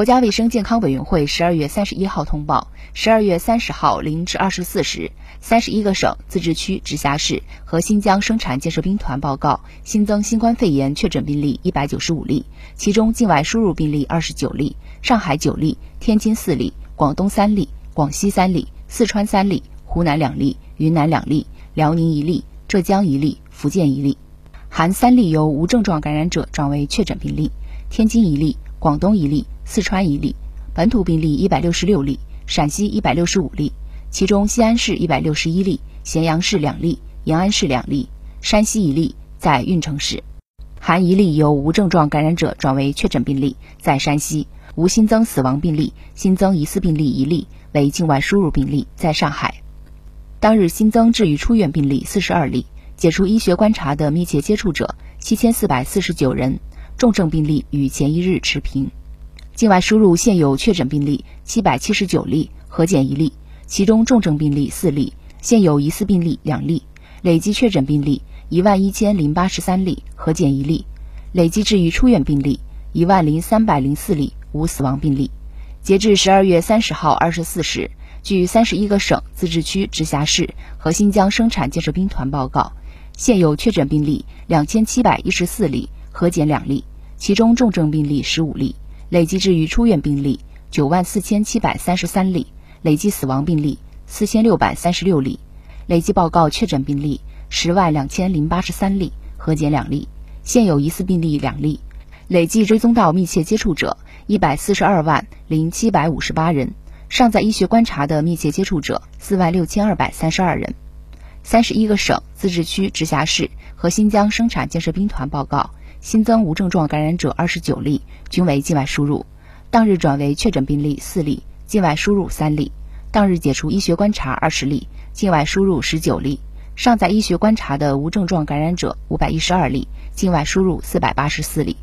国家卫生健康委员会十二月三十一号通报：十二月三十号零至二十四时，三十一个省、自治区、直辖市和新疆生产建设兵团报告新增新冠肺炎确诊病例一百九十五例，其中境外输入病例二十九例，上海九例，天津四例，广东三例，广西三例，四川三例，湖南两例，云南两例，辽宁一例，浙江一例，福建一例，含三例由无症状感染者转为确诊病例，天津一例，广东一例。四川一例，本土病例一百六十六例，陕西一百六十五例，其中西安市一百六十一例，咸阳市两例，延安市两例，山西一例在运城市，含一例由无症状感染者转为确诊病例，在山西无新增死亡病例，新增疑似病例一例为境外输入病例，在上海，当日新增治愈出院病例四十二例，解除医学观察的密切接触者七千四百四十九人，重症病例与前一日持平。境外输入现有确诊病例七百七十九例，核检一例，其中重症病例四例，现有疑似病例两例，累计确诊病例一万一千零八十三例，核检一例，累计治愈出院病例一万零三百零四例，无死亡病例。截至十二月三十号二十四时，据三十一个省、自治区、直辖市和新疆生产建设兵团报告，现有确诊病例两千七百一十四例，核检两例，其中重症病例十五例。累计治愈出院病例九万四千七百三十三例，累计死亡病例四千六百三十六例，累计报告确诊病例十万两千零八十三例，核检两例，现有疑似病例两例，累计追踪到密切接触者一百四十二万零七百五十八人，尚在医学观察的密切接触者四万六千二百三十二人。三十一个省、自治区、直辖市和新疆生产建设兵团报告。新增无症状感染者二十九例，均为境外输入。当日转为确诊病例四例，境外输入三例。当日解除医学观察二十例，境外输入十九例。尚在医学观察的无症状感染者五百一十二例，境外输入四百八十四例。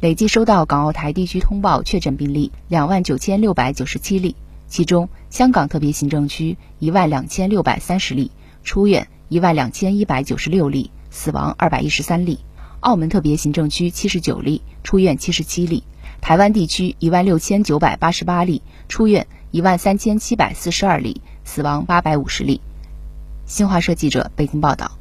累计收到港澳台地区通报确诊病例两万九千六百九十七例，其中香港特别行政区一万两千六百三十例，出院一万两千一百九十六例，死亡二百一十三例。澳门特别行政区七十九例，出院七十七例；台湾地区一万六千九百八十八例，出院一万三千七百四十二例，死亡八百五十例。新华社记者北京报道。